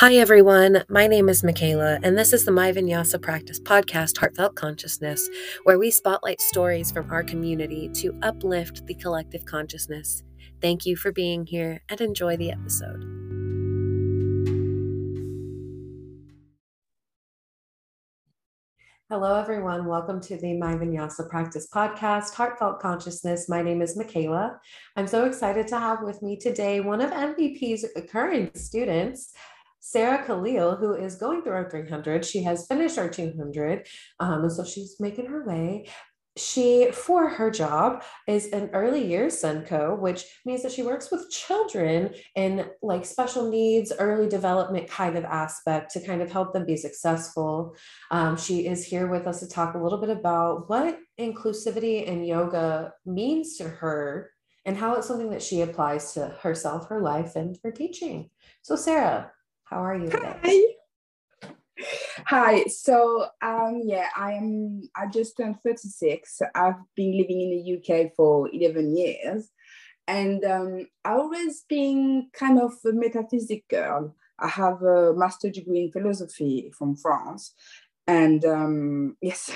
Hi, everyone. My name is Michaela, and this is the My Vinyasa Practice podcast, Heartfelt Consciousness, where we spotlight stories from our community to uplift the collective consciousness. Thank you for being here and enjoy the episode. Hello, everyone. Welcome to the My Vinyasa Practice podcast, Heartfelt Consciousness. My name is Michaela. I'm so excited to have with me today one of MVP's current students, Sarah Khalil, who is going through our 300. She has finished our 200. Um, and so she's making her way. She, for her job, is an early years SENCO, which means that she works with children in like special needs, early development kind of aspect to kind of help them be successful. Um, she is here with us to talk a little bit about what inclusivity in yoga means to her and how it's something that she applies to herself, her life, and her teaching. So, Sarah, how are you? Hi. Hi. So um yeah, I am I just turned 36. I've been living in the UK for 11 years. And um I always been kind of a metaphysic girl. I have a master degree in philosophy from France. And um yes,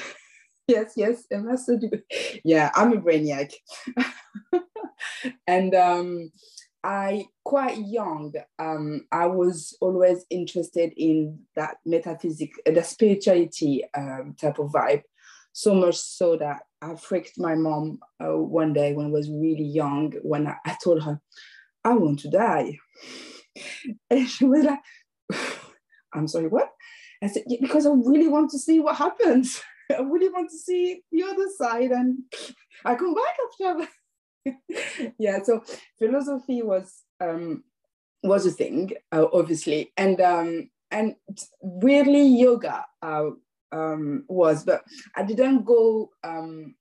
yes, yes, a master degree. Yeah, I'm a brainiac. and um I quite young, um, I was always interested in that metaphysics, the spirituality um, type of vibe. So much so that I freaked my mom uh, one day when I was really young. When I, I told her, "I want to die," and she was like, "I'm sorry, what?" I said, yeah, "Because I really want to see what happens. I really want to see the other side, and I come back after." yeah, so philosophy was um, was a thing, uh, obviously, and um, and weirdly yoga uh, um, was, but I didn't go um,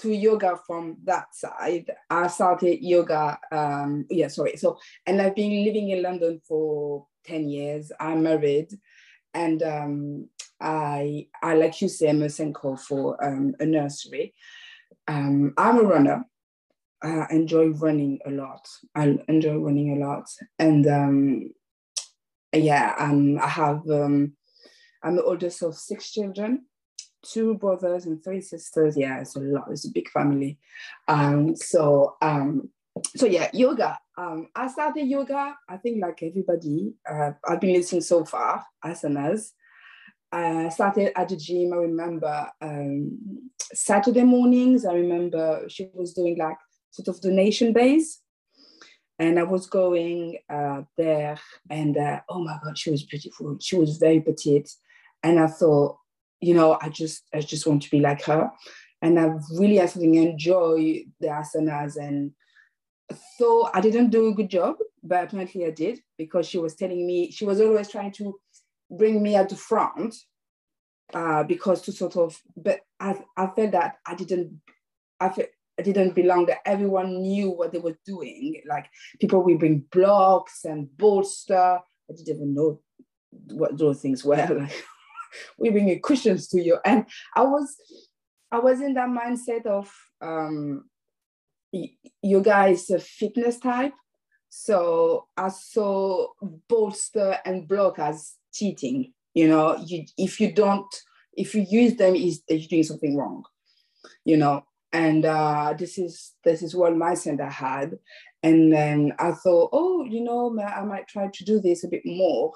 to yoga from that side. I started yoga. Um, yeah, sorry. So, and I've been living in London for ten years. I'm married, and um, I, I like you say, I'm a SENCO for um, a nursery. Um, I'm a runner, I enjoy running a lot. I enjoy running a lot, and um, yeah, um, I have um, I'm the oldest of six children, two brothers and three sisters. Yeah, it's a lot. It's a big family. Um, so um, so yeah, yoga. Um, I started yoga. I think like everybody. Uh, I've been listening so far asanas. I started at the gym. I remember um, Saturday mornings. I remember she was doing like sort of donation base. And I was going uh, there, and uh, oh my God, she was beautiful. She was very petite, and I thought, you know, I just, I just want to be like her. And I really I actually enjoy the asanas, and so I didn't do a good job, but apparently I did because she was telling me she was always trying to bring me at the front uh, because to sort of, but I, I felt that I didn't, I felt didn't belong that everyone knew what they were doing. Like people will bring blocks and bolster. I didn't even know what those things were. Like we bring cushions to you. And I was I was in that mindset of um yoga is a fitness type. So I saw bolster and block as cheating. You know, you if you don't, if you use them, is you're doing something wrong. You know, and uh, this is this is what my center had. And then i thought oh you know i might try to do this a bit more.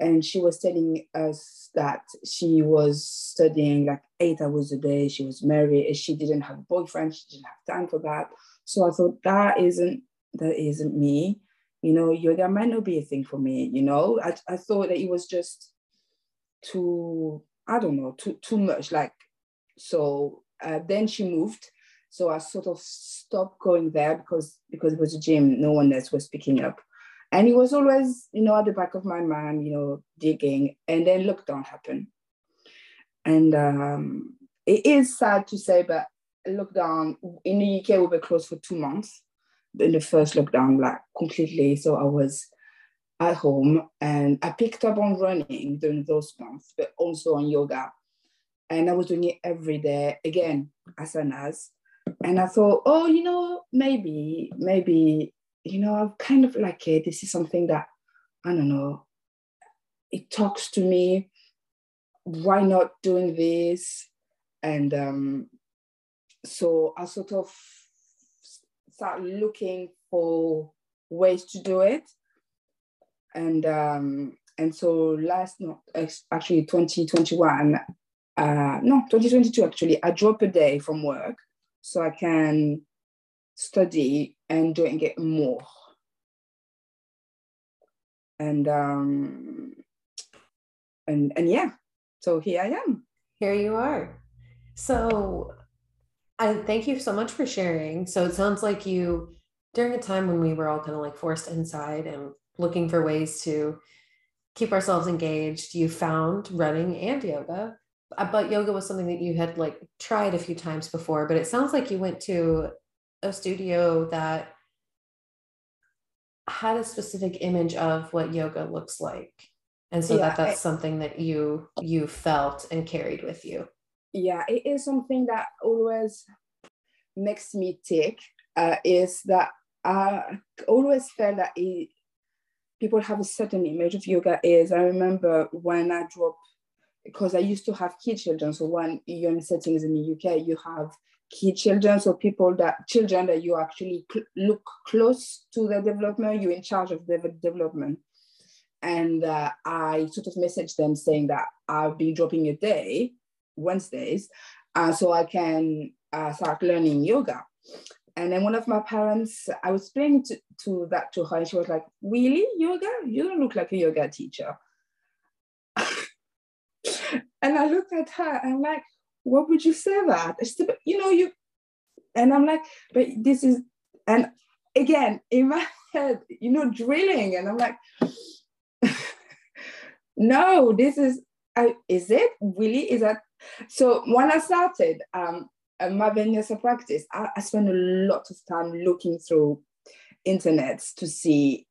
And she was telling us that she was studying like eight hours a day. She was married and she didn't have a boyfriend. She didn't have time for that. So i thought that isn't that isn't me. You know yoga might not be a thing for me you know? I, I thought that it was just too i don't know too too much like so uh, then she moved so I sort of stopped going there because because it was a gym, no one else was picking up. And it was always, you know, at the back of my mind, you know, digging. And then lockdown happened. And um, it is sad to say, but lockdown in the UK, we were closed for two months in the first lockdown, like completely. So I was at home and I picked up on running during those months, but also on yoga. And I was doing it every day, again, asanas and I thought, oh, you know, maybe, maybe, you know, I'm kind of like, it. this is something that I don't know. it talks to me. Why not doing this? And um, so I sort of start looking for ways to do it. And um, and so last no actually 2021 uh, no 2022 actually I drop a day from work so I can study and doing it more. And um, and and yeah, so here I am. Here you are. So I thank you so much for sharing. So it sounds like you during a time when we were all kind of like forced inside and looking for ways to keep ourselves engaged, you found running and yoga. But yoga was something that you had like tried a few times before, but it sounds like you went to a studio that had a specific image of what yoga looks like. And so yeah, that that's I, something that you you felt and carried with you. Yeah it is something that always makes me tick uh, is that i always felt that it, people have a certain image of yoga is i remember when i up because i used to have kid children so when you're in settings in the uk you have key children, so people that children that you actually cl- look close to the development, you're in charge of development. And uh, I sort of messaged them saying that I'll be dropping a day, Wednesdays, uh, so I can uh, start learning yoga. And then one of my parents, I was explaining to, to that to her, and she was like, "Really, yoga? You don't look like a yoga teacher." And I looked at her, and I'm like, what would you say that? you know, you, and I'm like, but this is, and again, in my head, you know, drilling, and I'm like, no, this is, is it really? Is that, so when I started um, my vinyasa practice, I, I spent a lot of time looking through internet to see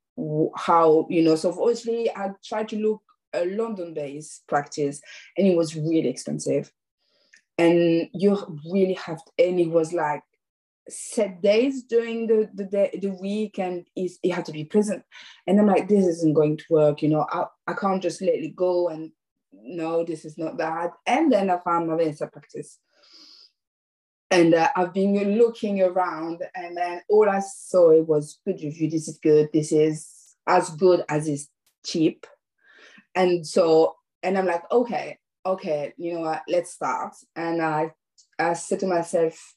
how, you know, so obviously I tried to look a London-based practice and it was really expensive. And you really have to, and it was like set days during the the day, the week and you have to be present. And i'm like this isn't going to work you know I, I can't just let it go and no this is not that and then i found my Vinyasa practice. And uh, i've been looking around and then all i saw it was good review this is good. This is as good as it's cheap and so and i'm like okay okay, you know what, let's start. And I, I said to myself,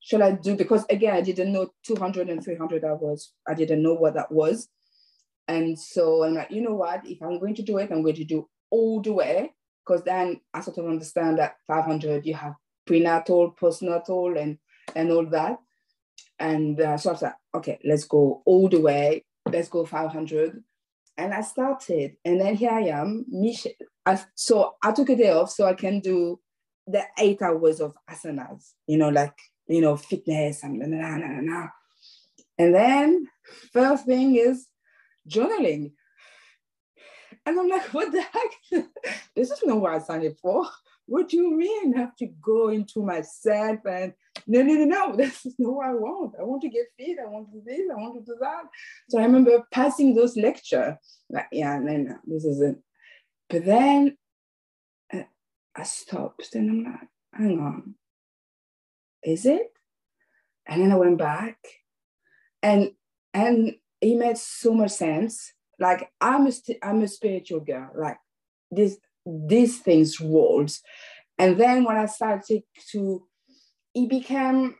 should I do, because again, I didn't know 200 and 300 hours. I didn't know what that was. And so I'm like, you know what, if I'm going to do it, I'm going to do all the way. Because then I sort of understand that 500, you have prenatal, postnatal, and, and all that. And uh, so I was like, okay, let's go all the way. Let's go 500 and I started, and then here I am. Mich- I, so I took a day off so I can do the eight hours of asanas, you know, like you know, fitness and na na na na. And then first thing is journaling. And I'm like, what the heck? this is not what I signed up for. What do you mean? I have to go into myself and no, no, no, no, this is not what I want. I want to get fit. I want to do this. I want to do that. So I remember passing those lecture. Like, yeah, no, no, this isn't. But then uh, I stopped and I'm like, hang on, is it? And then I went back, and and it made so much sense. Like I'm a st- I'm a spiritual girl. Like this these things rolls, and then when I started to it became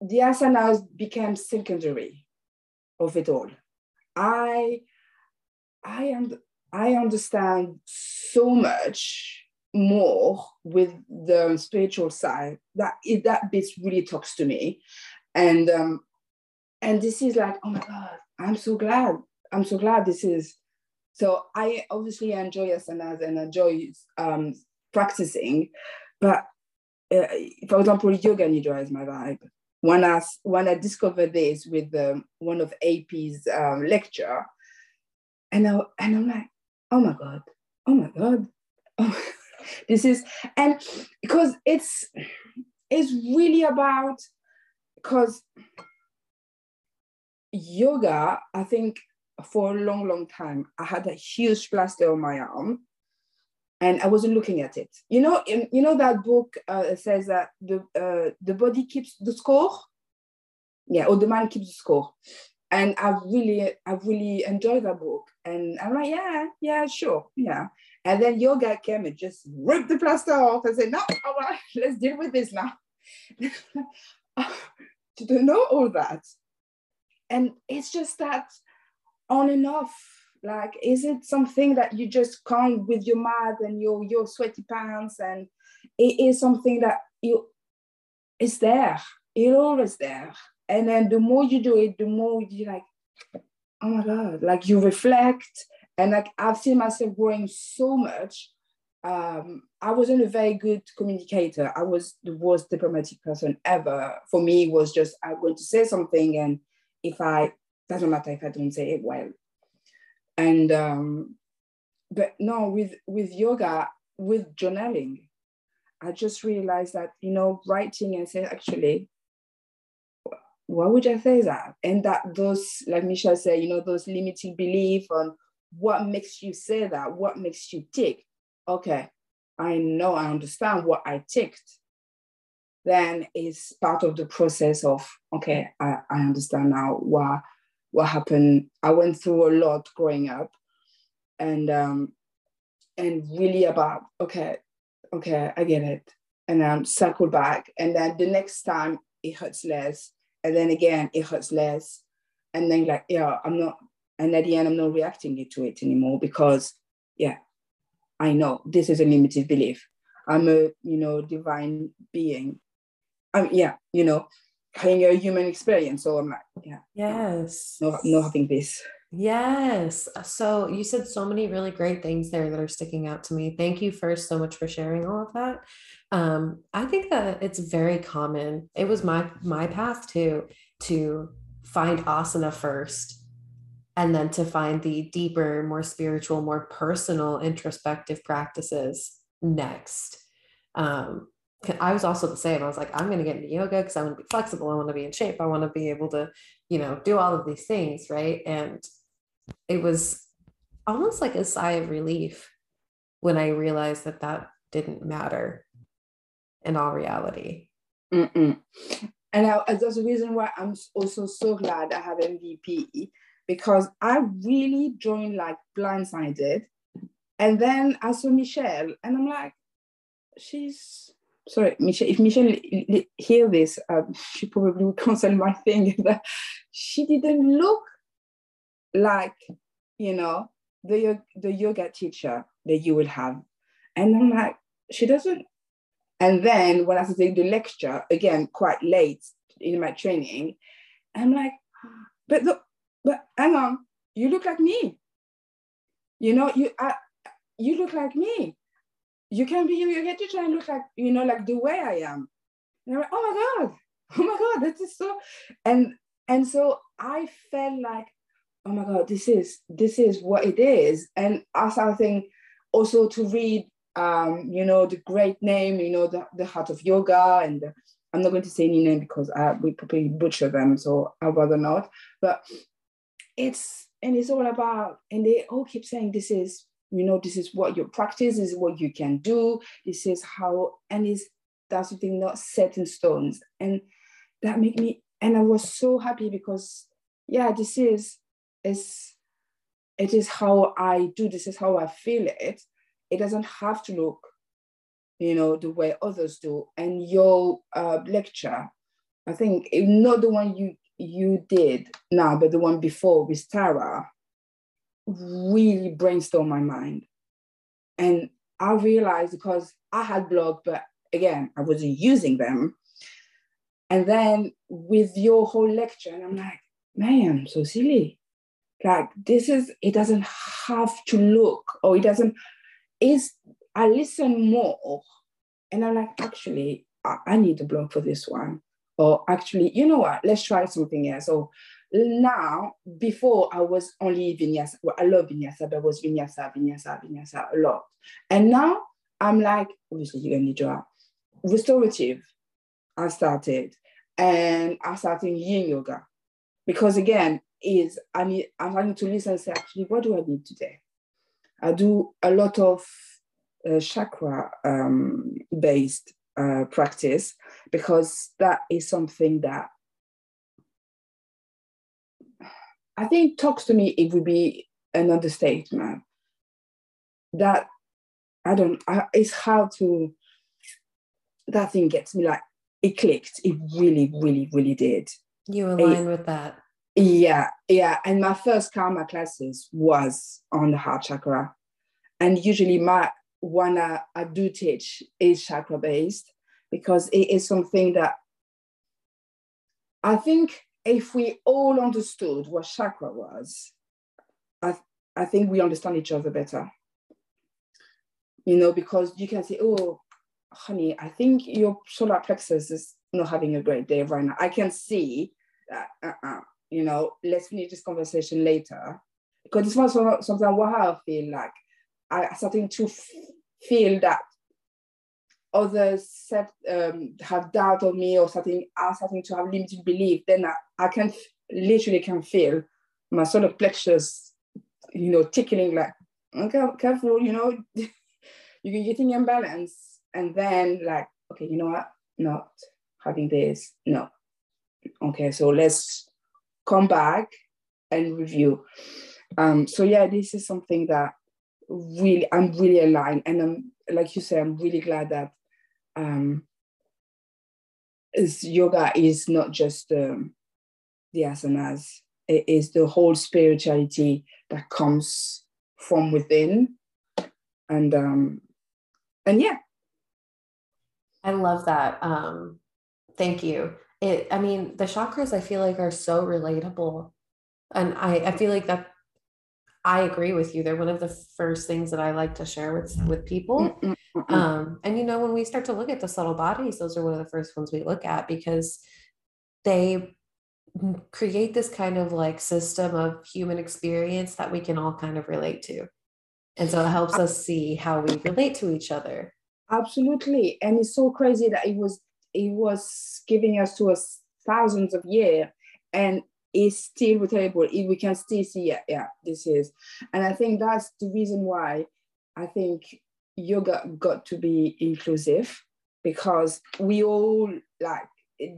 the asanas became secondary of it all. I I am I understand so much more with the spiritual side that it, that bit really talks to me, and um, and this is like oh my god I'm so glad I'm so glad this is so I obviously enjoy asanas and enjoy um, practicing, but uh, for example, yoga nidra is my vibe. When I when I discovered this with um, one of AP's um, lecture, and I and I'm like, oh my god, oh my god, oh, this is and because it's it's really about because yoga, I think for a long, long time, I had a huge plaster on my arm and I wasn't looking at it. You know, in, you know that book uh, says that the uh, the body keeps the score. Yeah, or the mind keeps the score. And I really, I really enjoyed that book. And I'm like, yeah, yeah, sure, yeah. And then yoga came and just ripped the plaster off and said, no, all right, let's deal with this now. to know all that. And it's just that on and off like is it something that you just come with your mat and your your sweaty pants and it is something that you it's there it's always there and then the more you do it the more you like oh my god like you reflect and like i've seen myself growing so much um, I wasn't a very good communicator. I was the worst diplomatic person ever. For me, it was just I'm going to say something, and if I doesn't matter if I don't say it well. And um, but no, with with yoga, with journaling, I just realized that you know writing and saying actually, why would I say that? And that those like Michelle said, you know those limiting belief on what makes you say that, what makes you tick okay, I know, I understand what I ticked, then it's part of the process of, okay, I, I understand now what, what happened. I went through a lot growing up and, um, and really about, okay, okay, I get it. And then circle back. And then the next time it hurts less. And then again, it hurts less. And then like, yeah, I'm not, and at the end, I'm not reacting to it anymore because, yeah, I know this is a limited belief. I'm a, you know, divine being. Um, yeah, you know, having a human experience. So I'm like, yeah. Yes. No, no having this. Yes. So you said so many really great things there that are sticking out to me. Thank you first so much for sharing all of that. Um, I think that it's very common. It was my my path too to find asana first and then to find the deeper, more spiritual, more personal, introspective practices next. Um, I was also the same. I was like, I'm going to get into yoga because I want to be flexible. I want to be in shape. I want to be able to, you know, do all of these things. Right. And it was almost like a sigh of relief when I realized that that didn't matter in all reality. Mm-mm. And I, that's the reason why I'm also so glad I have MVP because I really joined like blindsided. And then I saw Michelle, and I'm like, she's sorry, Michelle. If Michelle hear this, um, she probably would cancel my thing. That she didn't look like you know the the yoga teacher that you would have, and I'm like, she doesn't. And then when I started the lecture again, quite late in my training, I'm like, but look, but hang on, you look like me. You know, you I, you look like me. You can be you you get to try and look like, you know, like the way I am. And I'm like, oh my God, oh my God, that is so and and so I felt like, oh my God, this is this is what it is. And I started also to read um, you know, the great name, you know, the, the heart of yoga and the, I'm not going to say any name because I, we probably butcher them, so I'd rather not. But it's and it's all about and they all keep saying this is you know this is what your practice is what you can do. This is how and it's that's something not set in stones. And that made me and i was so happy because yeah this is is it is how i do this is how i feel it. It doesn't have to look you know the way others do. And your uh, lecture i think not the one you you did now, but the one before with Tara really brainstorm my mind. And I realized because I had block, but again, I wasn't using them. And then with your whole lecture, and I'm like, man, I'm so silly. Like this is, it doesn't have to look, or it doesn't, is I listen more. And I'm like, actually, I, I need a block for this one or actually, you know what, let's try something else. So now, before I was only vinyasa, well, I love vinyasa, but I was vinyasa, vinyasa, vinyasa a lot. And now I'm like, obviously you're gonna draw restorative. I started and I started yin yoga because again, is I need I'm having to listen and say, actually, what do I need today? I do a lot of uh, chakra um, based uh, practice because that is something that I think talks to me. It would be an understatement. That I don't. I, it's hard to. That thing gets me like it clicked. It really, really, really did. You align with that. Yeah, yeah. And my first karma classes was on the heart chakra. And usually my one I, I do teach is chakra based because it is something that I think if we all understood what chakra was, I, I think we understand each other better. You know, because you can say, oh, honey, I think your solar plexus is not having a great day right now. I can see that, uh-uh, you know, let's finish this conversation later. Because it's not sometimes what I feel like. I starting to feel that others set, um, have doubt on me or something are starting to have limited belief, then I, I can literally can feel my solar plexus, you know, tickling like, okay, careful, you know, you're getting imbalance. And then like, okay, you know what? Not having this. No. Okay, so let's come back and review. Um, so yeah, this is something that really I'm really aligned, and I'm like you say, I'm really glad that um, is yoga is not just um, the asanas; it is the whole spirituality that comes from within, and um, and yeah, I love that. Um, thank you. It, I mean, the chakras I feel like are so relatable, and I I feel like that I agree with you. They're one of the first things that I like to share with with people. Um, and you know, when we start to look at the subtle bodies, those are one of the first ones we look at because they create this kind of like system of human experience that we can all kind of relate to. And so it helps us see how we relate to each other. Absolutely. And it's so crazy that it was it was giving us to us thousands of years and is still relatable. We can still see, yeah, yeah, this is. And I think that's the reason why I think yoga got to be inclusive because we all like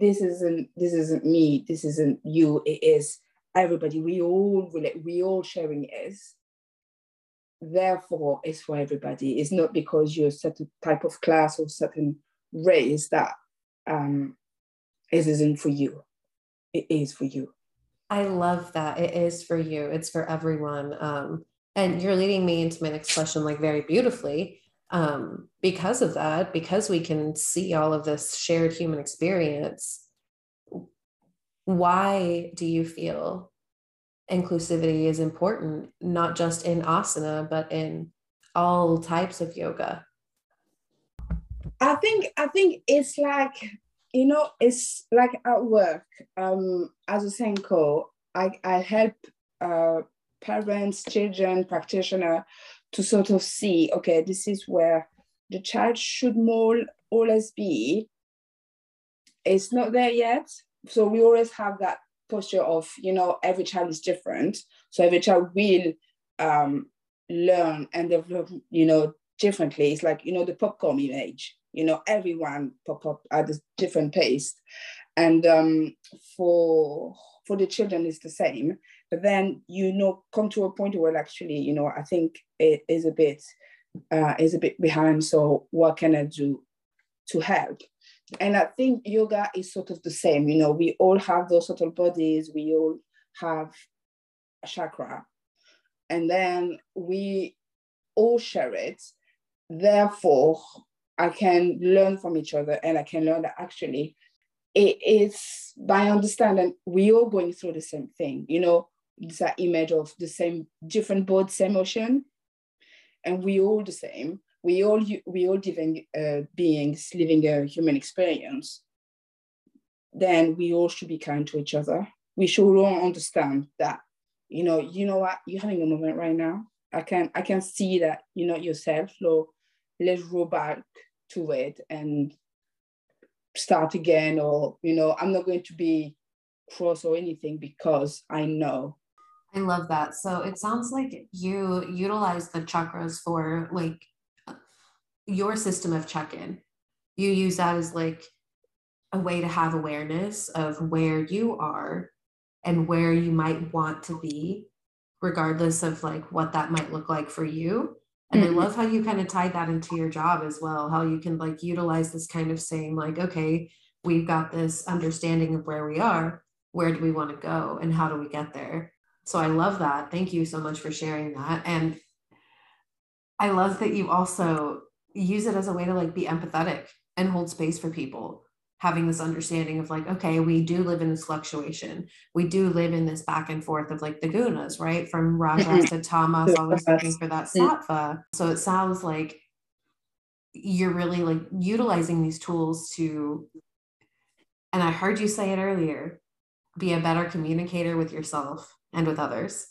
this isn't this isn't me, this isn't you, it is everybody. We all relate, we all sharing is. Therefore, it's for everybody. It's not because you're a certain type of class or certain race that um, it isn't for you. It is for you. I love that. It is for you. It's for everyone. Um, and you're leading me into my next question like very beautifully. Um, because of that, because we can see all of this shared human experience, why do you feel inclusivity is important, not just in asana, but in all types of yoga? I think I think it's like you know, it's like at work, um, as a SENCO, I, I help uh, parents, children, practitioner to sort of see, okay, this is where the child should more always be. It's not there yet. So we always have that posture of, you know, every child is different. So every child will um, learn and develop, you know, differently. It's like, you know, the popcorn image you know everyone pop up at a different pace and um, for for the children it's the same but then you know come to a point where actually you know i think is a bit uh, is a bit behind. So what can i do to help? And i think yoga is sort of the same you know we all have those subtle bodies we all have a chakra. And then we all share it. Therefore I can learn from each other and I can learn that actually it is by understanding we all going through the same thing, you know, it's that image of the same different boat, same ocean, and we all the same. We all we all living uh, beings living a human experience. Then we all should be kind to each other. We should all understand that, you know, you know what, you're having a moment right now. I can I can see that you're not yourself. So let's roll back to it and start again or you know i'm not going to be cross or anything because I know. I love that. So it sounds like you utilize the chakras for like your system of check in. You use that as like a way to have awareness of where you are and where you might want to be, regardless of like what that might look like for you. And mm-hmm. I love how you kind of tied that into your job as well, how you can like utilize this kind of saying, like, okay, we've got this understanding of where we are. Where do we want to go? And how do we get there? So I love that. Thank you so much for sharing that. And I love that you also use it as a way to like be empathetic and hold space for people having this understanding of like okay we do live in this fluctuation. We do live in this back and forth of like the gunas right? From rajas mm-hmm. to tamas always looking for that mm-hmm. sattva. So it sounds like you're really like utilizing these tools to and i heard you say it earlier be a better communicator with yourself and with others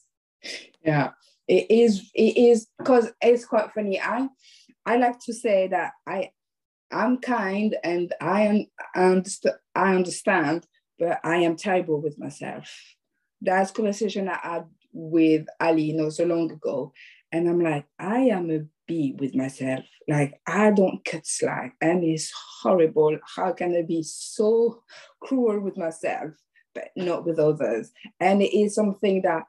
yeah it is it is because it's quite funny i I like to say that I I'm kind and I am underst- I understand, but I am terrible with myself. That's conversation I had with Ali not so long ago. And I'm like, I am a bee with myself. Like I don't cut slack. And it's horrible. How can I be so cruel with myself, but not with others? And it is something that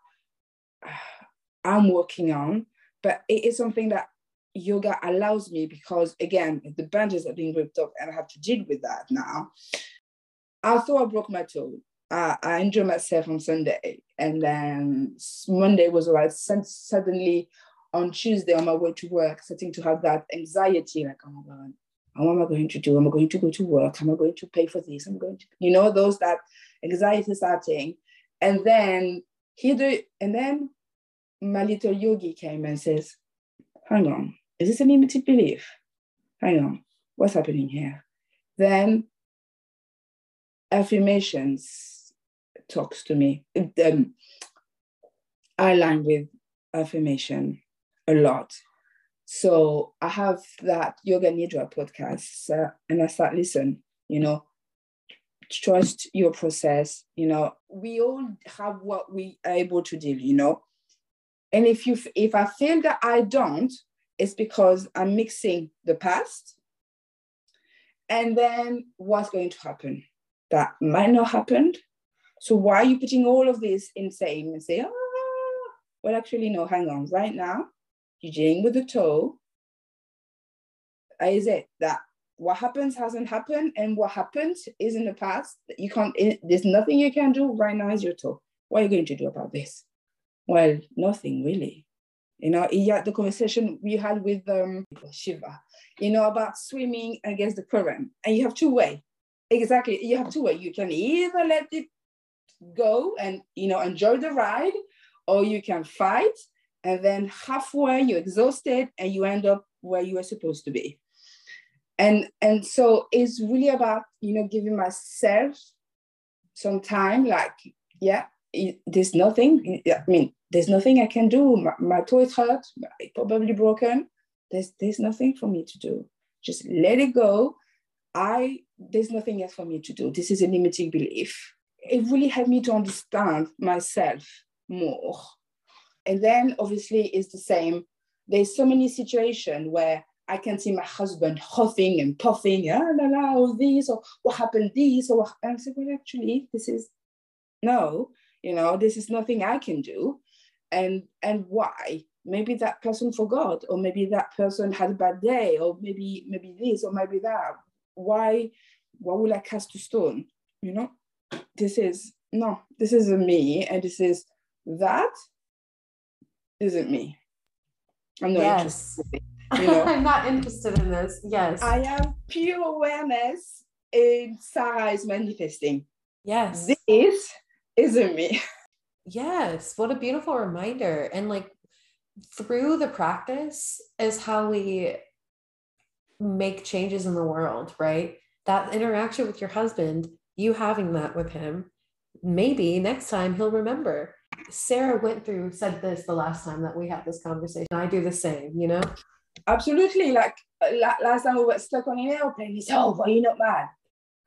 I'm working on, but it is something that yoga allows me because again the bandages are being ripped off and i have to deal with that now i thought i broke my toe i injured myself on sunday. And then monday was all right. Suddenly on tuesday on my way to work starting to have that anxiety like oh my god what am i going to do? Am i going to go to work? Am i going to pay for this? I'm going to you know those that anxiety starting and then he do and then my little yogi came and says hang on is this a limited belief? Hang on, what's happening here? Then affirmations talks to me. Um, I align with affirmation a lot. So I have that Yoga Nidra podcast uh, and I start listen, you know, trust your process, you know, we all have what we are able to do, you know. And if you if I feel that I don't, it's because I'm mixing the past and then what's going to happen. That might not happen. So why are you putting all of this in same and say, ah, well, actually, no, hang on. Right now, you're dealing with the toe. Is it that what happens hasn't happened and what happened is in the past? You can't, there's nothing you can do right now is your toe. What are you going to do about this? Well, nothing really. You know, yeah, the conversation we had with um, Shiva, you know, about swimming against the current. And you have two way. Exactly. You have two way. You can either let it go and, you know, enjoy the ride, or you can fight. And then halfway you're exhausted and you end up where you were supposed to be. And, and so it's really about, you know, giving myself some time, like, yeah, it, there's nothing, I mean, there's nothing I can do. My, my toe is hurt, probably broken. There's, there's nothing for me to do. Just let it go. I there's nothing else for me to do. This is a limiting belief. It really helped me to understand myself more. And then obviously it's the same. There's so many situations where I can see my husband huffing and puffing, ah, la, la, all this, or what happened this, or what, and I said, well, actually, this is no, you know, this is nothing I can do. And and why? Maybe that person forgot or maybe that person had a bad day or maybe maybe this or maybe that. Why why will i cast a stone? You know this is no this isn't me and this is that isn't me. I'm not yes. interested you know? i'm not interested in this yes i have pure awareness in sarah is manifesting yes this isn't me Yes, what a beautiful reminder. And like through the practice is how we make changes in the world, right? That interaction with your husband, you having that with him, maybe next time he'll remember. Sarah went through, said this the last time that we had this conversation. I do the same, you know? Absolutely. Like uh, last time we were stuck on an airplane, he said, Oh, well, you're not mad.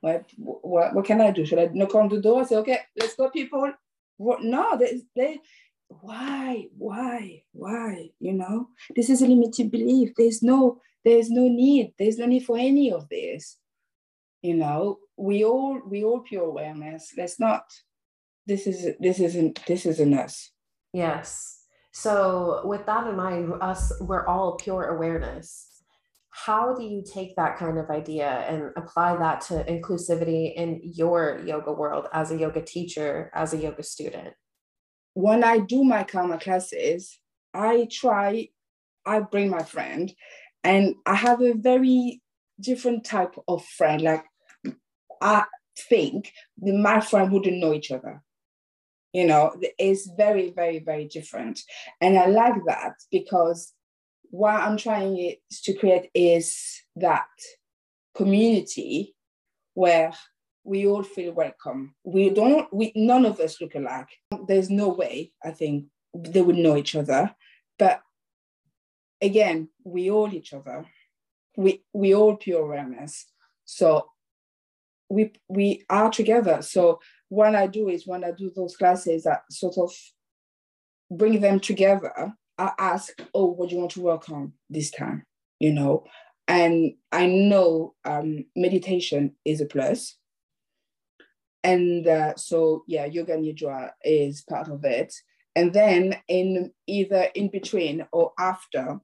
What, what, what can I do? Should I knock on the door say, okay, let's go, people? What? No, they, they, why, why, why? You know, this is a limited belief. There's no, there's no need. There's no need for any of this. You know, we all, we all pure awareness. Let's not. This is, this isn't, this isn't us. Yes. So with that in mind, us, we're all pure awareness how do you take that kind of idea and apply that to inclusivity in your yoga world as a yoga teacher, as a yoga student? When I do my karma classes, I try, I bring my friend, and I have a very different type of friend. Like, I think my friend wouldn't know each other. You know, it's very, very, very different. And I like that because what I'm trying to create is that community where we all feel welcome. We don't, we none of us look alike. There's no way, I think, they would know each other. But again, we all each other. We we all pure awareness. So we we are together. So what I do is when I do those classes, I sort of bring them together I ask, oh, what do you want to work on this time? You know, and I know um, meditation is a plus. And uh, so, yeah, yoga nidra is part of it. And then in either in between or after,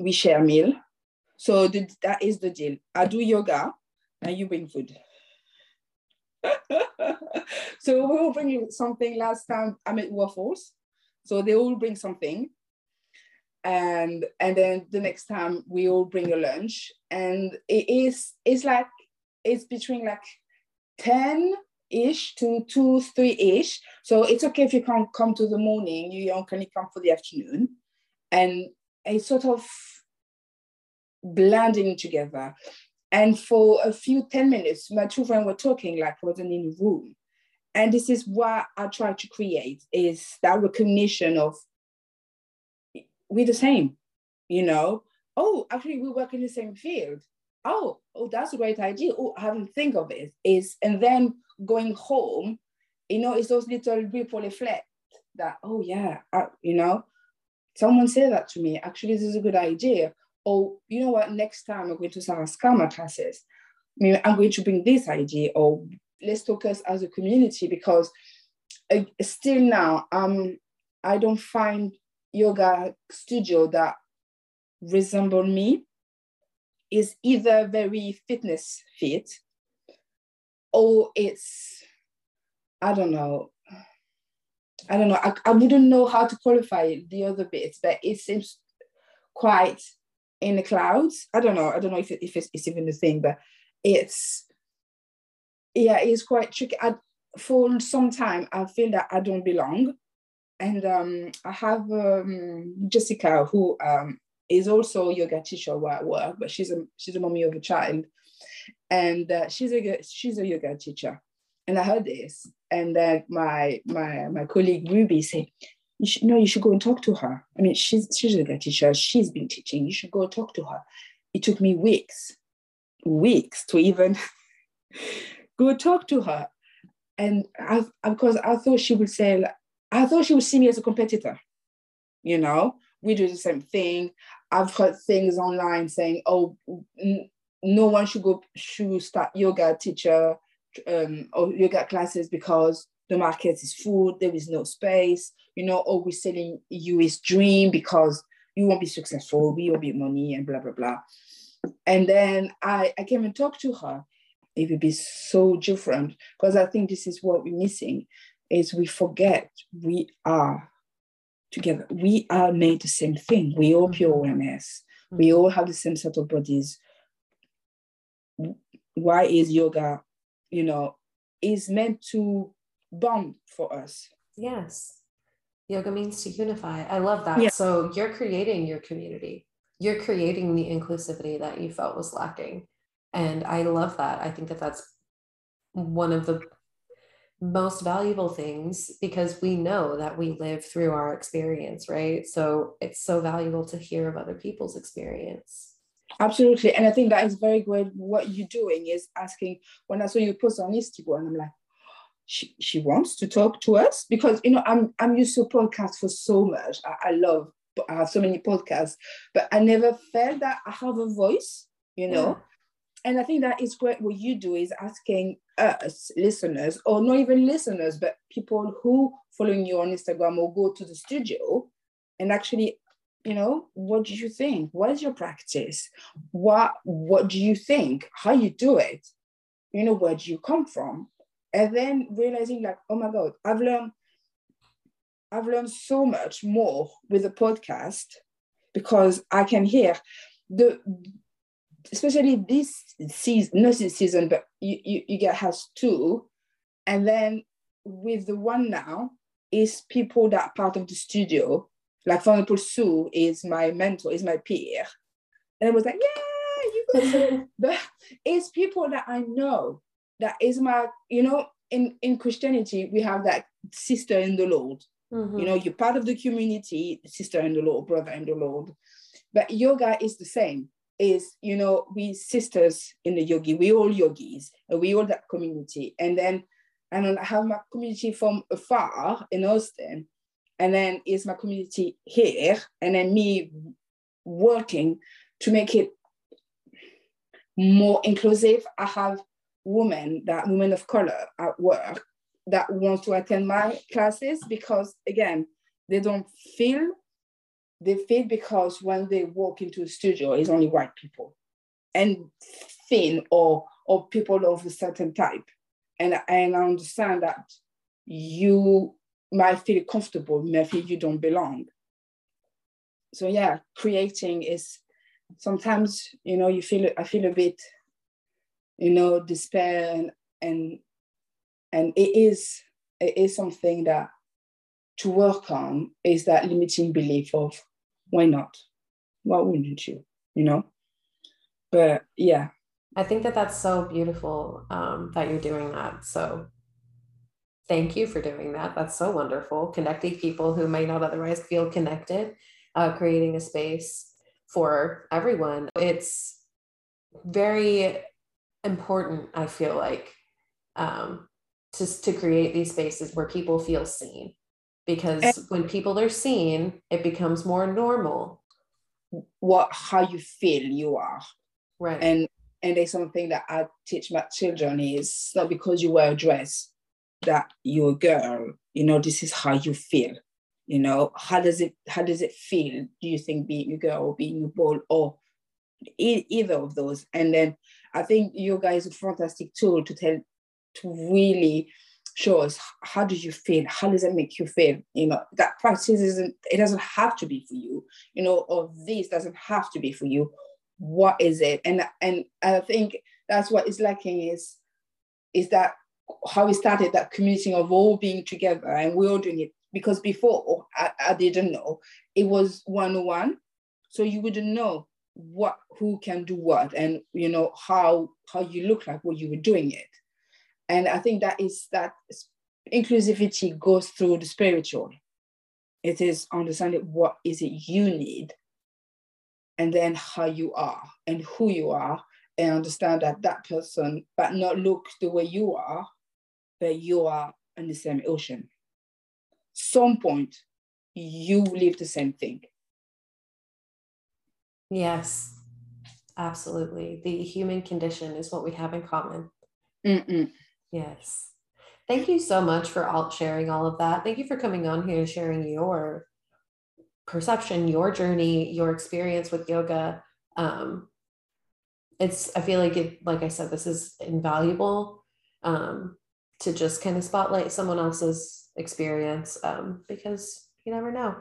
we share meal. So the, that is the deal. I do yoga and you bring food. so we will bring something. Last time I made waffles. So they all bring something. And and then the next time we all bring a lunch. And it is it's like it's between like 10 ish to two, three ish. So it's okay if you can't come to the morning, you can come for the afternoon. And it's sort of blending together. And for a few 10 minutes, my two friends were talking like I wasn't in the room. And this is what i try to create is that recognition of we're the same you know? Oh actually we work in the same field. Oh oh that's a great idea. Oh i haven't think of it. Is and then going home you know it's those little ripple effect that oh yeah I, you know? Someone said that to me. Actually this is a good idea oh you know what next time i'm going to Sarah's karma classes. I mean, i'm going to bring this idea or let's talk us as a community because uh, still now um I don't find yoga studio that resemble me. Is either very fitness fit or it's I don't know. I don't know. I, I wouldn't know how to qualify the other bits but it seems quite in the clouds I don't know I don't know if, it, if it's, it's even a thing but it's yeah, it's quite tricky. I, for some time, I feel that I don't belong. And um, I have um, Jessica, who um, is also a yoga teacher where I work, but she's a she's a mommy of a child, and uh, she's a she's a yoga teacher. And I heard this, and then my my my colleague Ruby said, "You should no, you should go and talk to her. I mean, she's she's a yoga teacher. She's been teaching. You should go talk to her." It took me weeks, weeks to even go talk to her. And I, because I thought she would say, I thought she would see me as a competitor. You know, we do the same thing. I've heard things online saying, oh, no one should go, should start yoga teacher um, or yoga classes because the market is full, there is no space, you know, or we're selling you his dream because you won't be successful, we won't be money and blah, blah, blah. And then I, I came and talked to her it would be so different because I think this is what we're missing is we forget we are together. We are made the same thing. We all pure mm-hmm. awareness. We mm-hmm. all have the same subtle bodies. Why is yoga, you know, is meant to bond for us. Yes. Yoga means to unify. I love that. Yeah. So you're creating your community. You're creating the inclusivity that you felt was lacking and I love that. I think that that's one of the most valuable things because we know that we live through our experience, right? So it's so valuable to hear of other people's experience. Absolutely. And I think that is very great. What you're doing is asking, when I saw you post on Instagram, I'm like, she, she wants to talk to us because you know I'm I'm used to podcasts for so much. I, I love I have so many podcasts, but I never felt that I have a voice, you know. Yeah. And I think that is great. What you do is asking us listeners, or not even listeners, but people who following you on Instagram or go to the studio and actually you know what do you think what is your practice what what do you think how you do it you know where do you come from and then realizing like oh my god i've learned i've learned so much more with the podcast because i can hear the especially this season not this season but you, you, you get has two and then with the one now is people that part of the studio. Like for example sue is my mentor is my peer. And it was like yeah you can but it's people that i know that is my, you know, in, in Christianity, we have that sister in the Lord. Mm-hmm. You know, you're part of the community, sister in the Lord, brother in the Lord. But yoga is the same. Is you know, we sisters in the yogi, we all yogis, and we all that community. And then and I have my community from afar in Austin, and then is my community here, and then me working to make it more inclusive. I have women, that women of color at work that want to attend my classes because again, they don't feel they feel because when they walk into a studio, it's only white people and thin or or people of a certain type. And, and I understand that you might feel comfortable, you might feel you don't belong. So yeah, creating is sometimes, you know, you feel I feel a bit you know, despair and and and it is it is something that to work on is that limiting belief of why not? Why wouldn't you? You know? But yeah. I think that that's so beautiful um, that you're doing that. So thank you for doing that. That's so wonderful. Connecting people who may not otherwise feel connected, uh, creating a space for everyone. It's very important i feel like um, to, to create these spaces where people feel seen. Because and when people are seen it becomes more normal. What how you feel you are. Right. And and there's something that i teach my children is not because you wear a dress that you're a girl you know this is how you feel. You know how does it how does it feel do you think being a girl or being a boy or e- either of those? And then I think yoga is a fantastic tool to tell, to really show us how do you feel, how does it make you feel. You know that practice isn't. It doesn't have to be for you. You know, or this doesn't have to be for you. What is it? And and I think that's what is lacking is is that how we started that community of all being together and we're all doing it because before I, I didn't know it was one on one so you wouldn't know what who can do what and you know how how you look like what you were doing it. And i think that is that inclusivity goes through the spiritual. It is understanding what is it you need and then how you are and who you are and understand that that person but not look the way you are but you are in the same ocean. Some point you live the same thing Yes, absolutely. The human condition is what we have in common. Mm-mm. Yes. Thank you so much for all sharing all of that. Thank you for coming on here and sharing your perception, your journey, your experience with yoga. Um, it's I feel like it, like I said, this is invaluable um, to just kind of spotlight someone else's experience um, because you never know.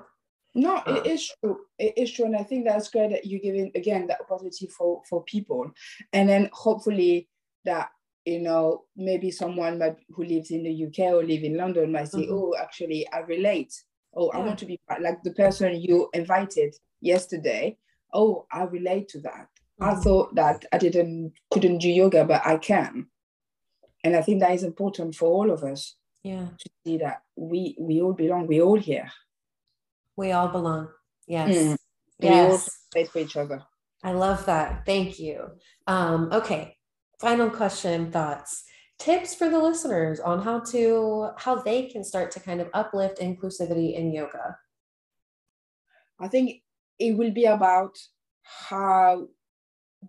No, it is true. It is true. And I think that's great that you're giving again that opportunity for for people. And then hopefully that you know, maybe someone might, who lives in the UK or live in London might say, mm-hmm. oh, actually, I relate. Oh, yeah. I want to be like the person you invited yesterday. Oh, I relate to that. Mm-hmm. I thought that I didn't couldn't do yoga, but I can. And I think that is important for all of us. Yeah. To see that we we all belong, we all here. We all belong. Yes. Mm. Yes. All for each other. I love that. Thank you. Um, okay, final question, thoughts, tips for the listeners on how to how they can start to kind of uplift inclusivity in yoga. I think it will be about how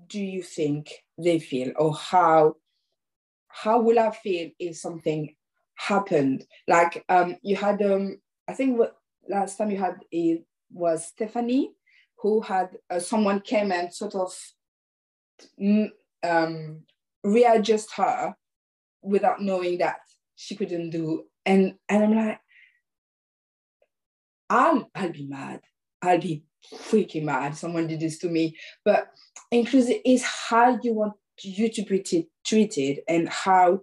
do you think they feel or how how will I feel if something happened? Like um, you had um, I think what last time you had it was Stephanie who had uh, someone came and sort of mm, um, readjust her without knowing that she couldn't do and and I'm like I'll I'll be mad. I'll be freaking mad. Someone did this to me. But inclusive is how you want you to be treated and how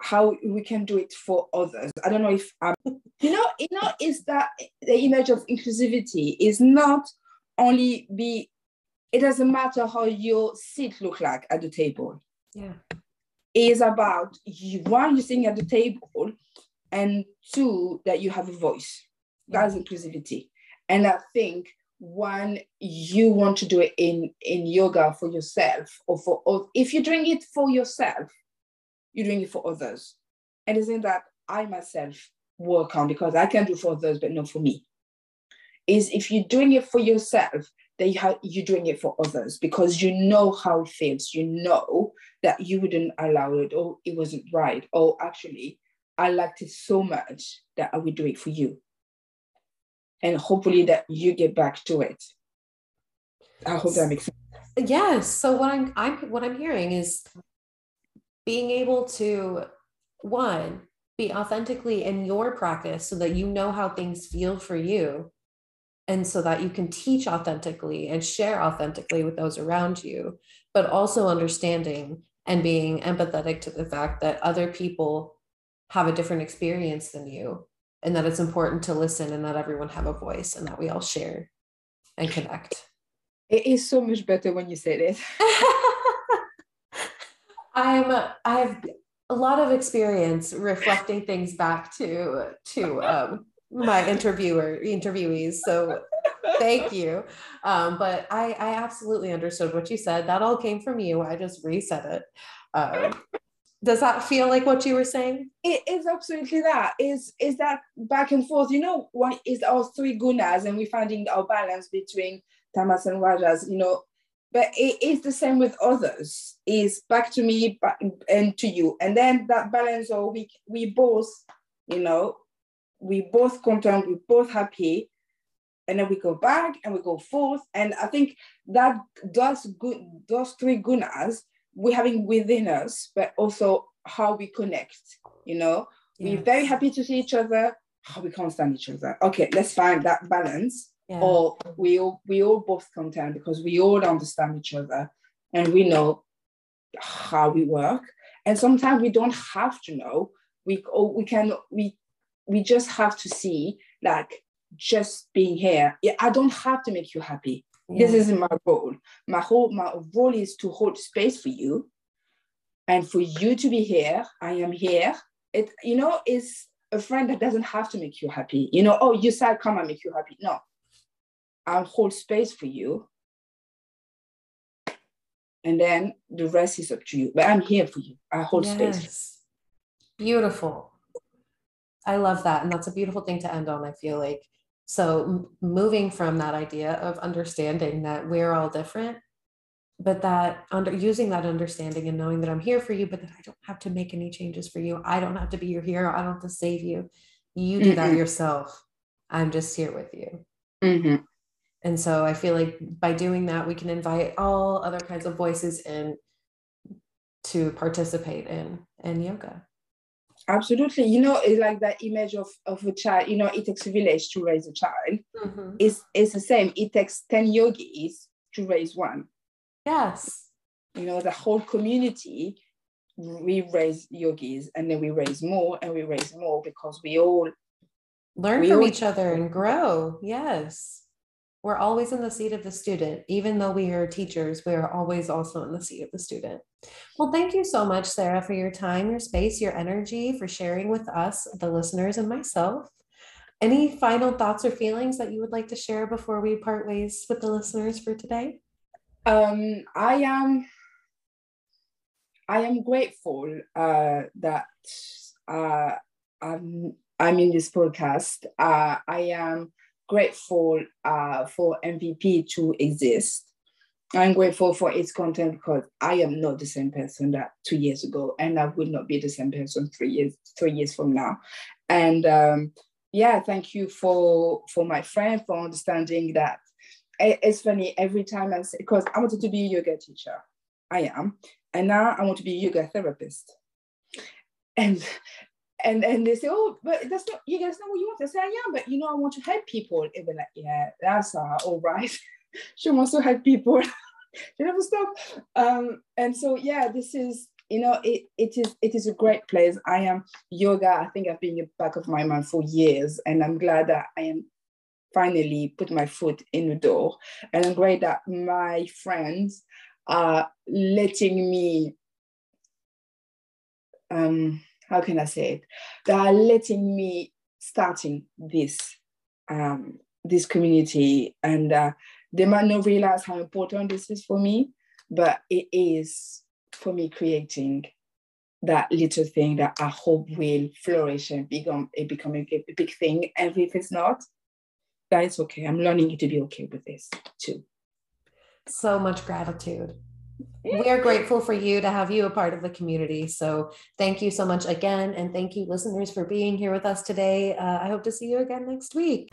how we can do it for others. I don't know if um, you know, you know, is that the image of inclusivity is not only be. It doesn't matter how your seat look like at the table. Yeah, it is about you, one you sitting at the table, and two that you have a voice. Yeah. That's inclusivity, and I think one you want to do it in in yoga for yourself or for or if you're doing it for yourself you're doing it for others and it's in that i myself work on because i can do for others but not for me is if you're doing it for yourself then you have, you're doing it for others because you know how it feels you know that you wouldn't allow it or it wasn't right or actually i liked it so much that i would do it for you and hopefully that you get back to it. I hope that makes sense. Yes. So what I'm I'm what I'm hearing is being able to one be authentically in your practice so that you know how things feel for you and so that you can teach authentically and share authentically with those around you but also understanding and being empathetic to the fact that other people have a different experience than you and that it's important to listen and that everyone have a voice and that we all share and connect. It is so much better when you say this. I'm I have a lot of experience reflecting things back to to um, my interviewer interviewees. So thank you. Um, but I, I absolutely understood what you said. That all came from you. I just reset it. Um, does that feel like what you were saying it is absolutely that is is that back and forth you know what is our three gunas and we're finding our balance between tamas and rajas you know but it is the same with others is back to me back and to you and then that balance or we we both you know we both content we both happy and then we go back and we go forth and i think that does good those three gunas we're having within us, but also how we connect. You know, yes. we're very happy to see each other. How we can't stand each other. Okay, let's find that balance. Yeah. Or we all we all both content because we all understand each other and we know how we work. And sometimes we don't have to know. We we can we we just have to see like just being here. Yeah, I don't have to make you happy. Yeah. This isn't my role. My whole my role is to hold space for you, and for you to be here. I am here. It you know is a friend that doesn't have to make you happy. You know, oh, you said come and make you happy. No, I'll hold space for you, and then the rest is up to you. But I'm here for you. I hold yes. space. Beautiful. I love that, and that's a beautiful thing to end on. I feel like so moving from that idea of understanding that we're all different, but that under using that understanding and knowing that I'm here for you, but that I don't have to make any changes for you. I don't have to be your hero. I don't have to save you. You do mm-hmm. that yourself. I'm just here with you. Mm-hmm. And so I feel like by doing that, we can invite all other kinds of voices in to participate in in yoga. Absolutely. You know, it's like that image of, of a child, you know, it takes a village to raise a child. Mm-hmm. It's, it's the same. It takes 10 yogis to raise one. Yes. You know, the whole community, we raise yogis and then we raise more and we raise more because we all learn we from all, each other and grow. Yes we're always in the seat of the student. Even though we are teachers, we are always also in the seat of the student. Well, thank you so much, Sarah, for your time, your space, your energy, for sharing with us, the listeners, and myself. Any final thoughts or feelings that you would like to share before we part ways with the listeners for today? Um, I am. I am grateful uh, that uh, I'm, I'm in this podcast. Uh, I am grateful uh, for MVP to exist. I'm grateful for its content because I am not the same person that two years ago, and I will not be the same person three years three years from now. And um, yeah, thank you for for my friend for understanding that. It's funny every time I say because I wanted to be a yoga teacher, I am, and now I want to be a yoga therapist. And and and they say, oh, but that's not you guys know what you want. I say, yeah, but you know, I want to help people. And they're like, yeah, that's uh, all right. she wants to help people. you never stop. Um, and so yeah, this is you know it, it is it is a great place. I am yoga. I think I've been in the back of my mind for years, and I'm glad that I am finally put my foot in the door. And I'm great that my friends are letting me um how can I say it? They are letting me starting this um, this community, and uh, they might not realize how important this is for me, but it is for me creating that little thing that I hope will flourish and become it become a, a big thing. And if it's not, that is okay. I'm learning to be okay with this too. So much gratitude we are grateful for you to have you a part of the community. So thank you so much again. And thank you, listeners, for being here with us today. Uh, I hope to see you again next week.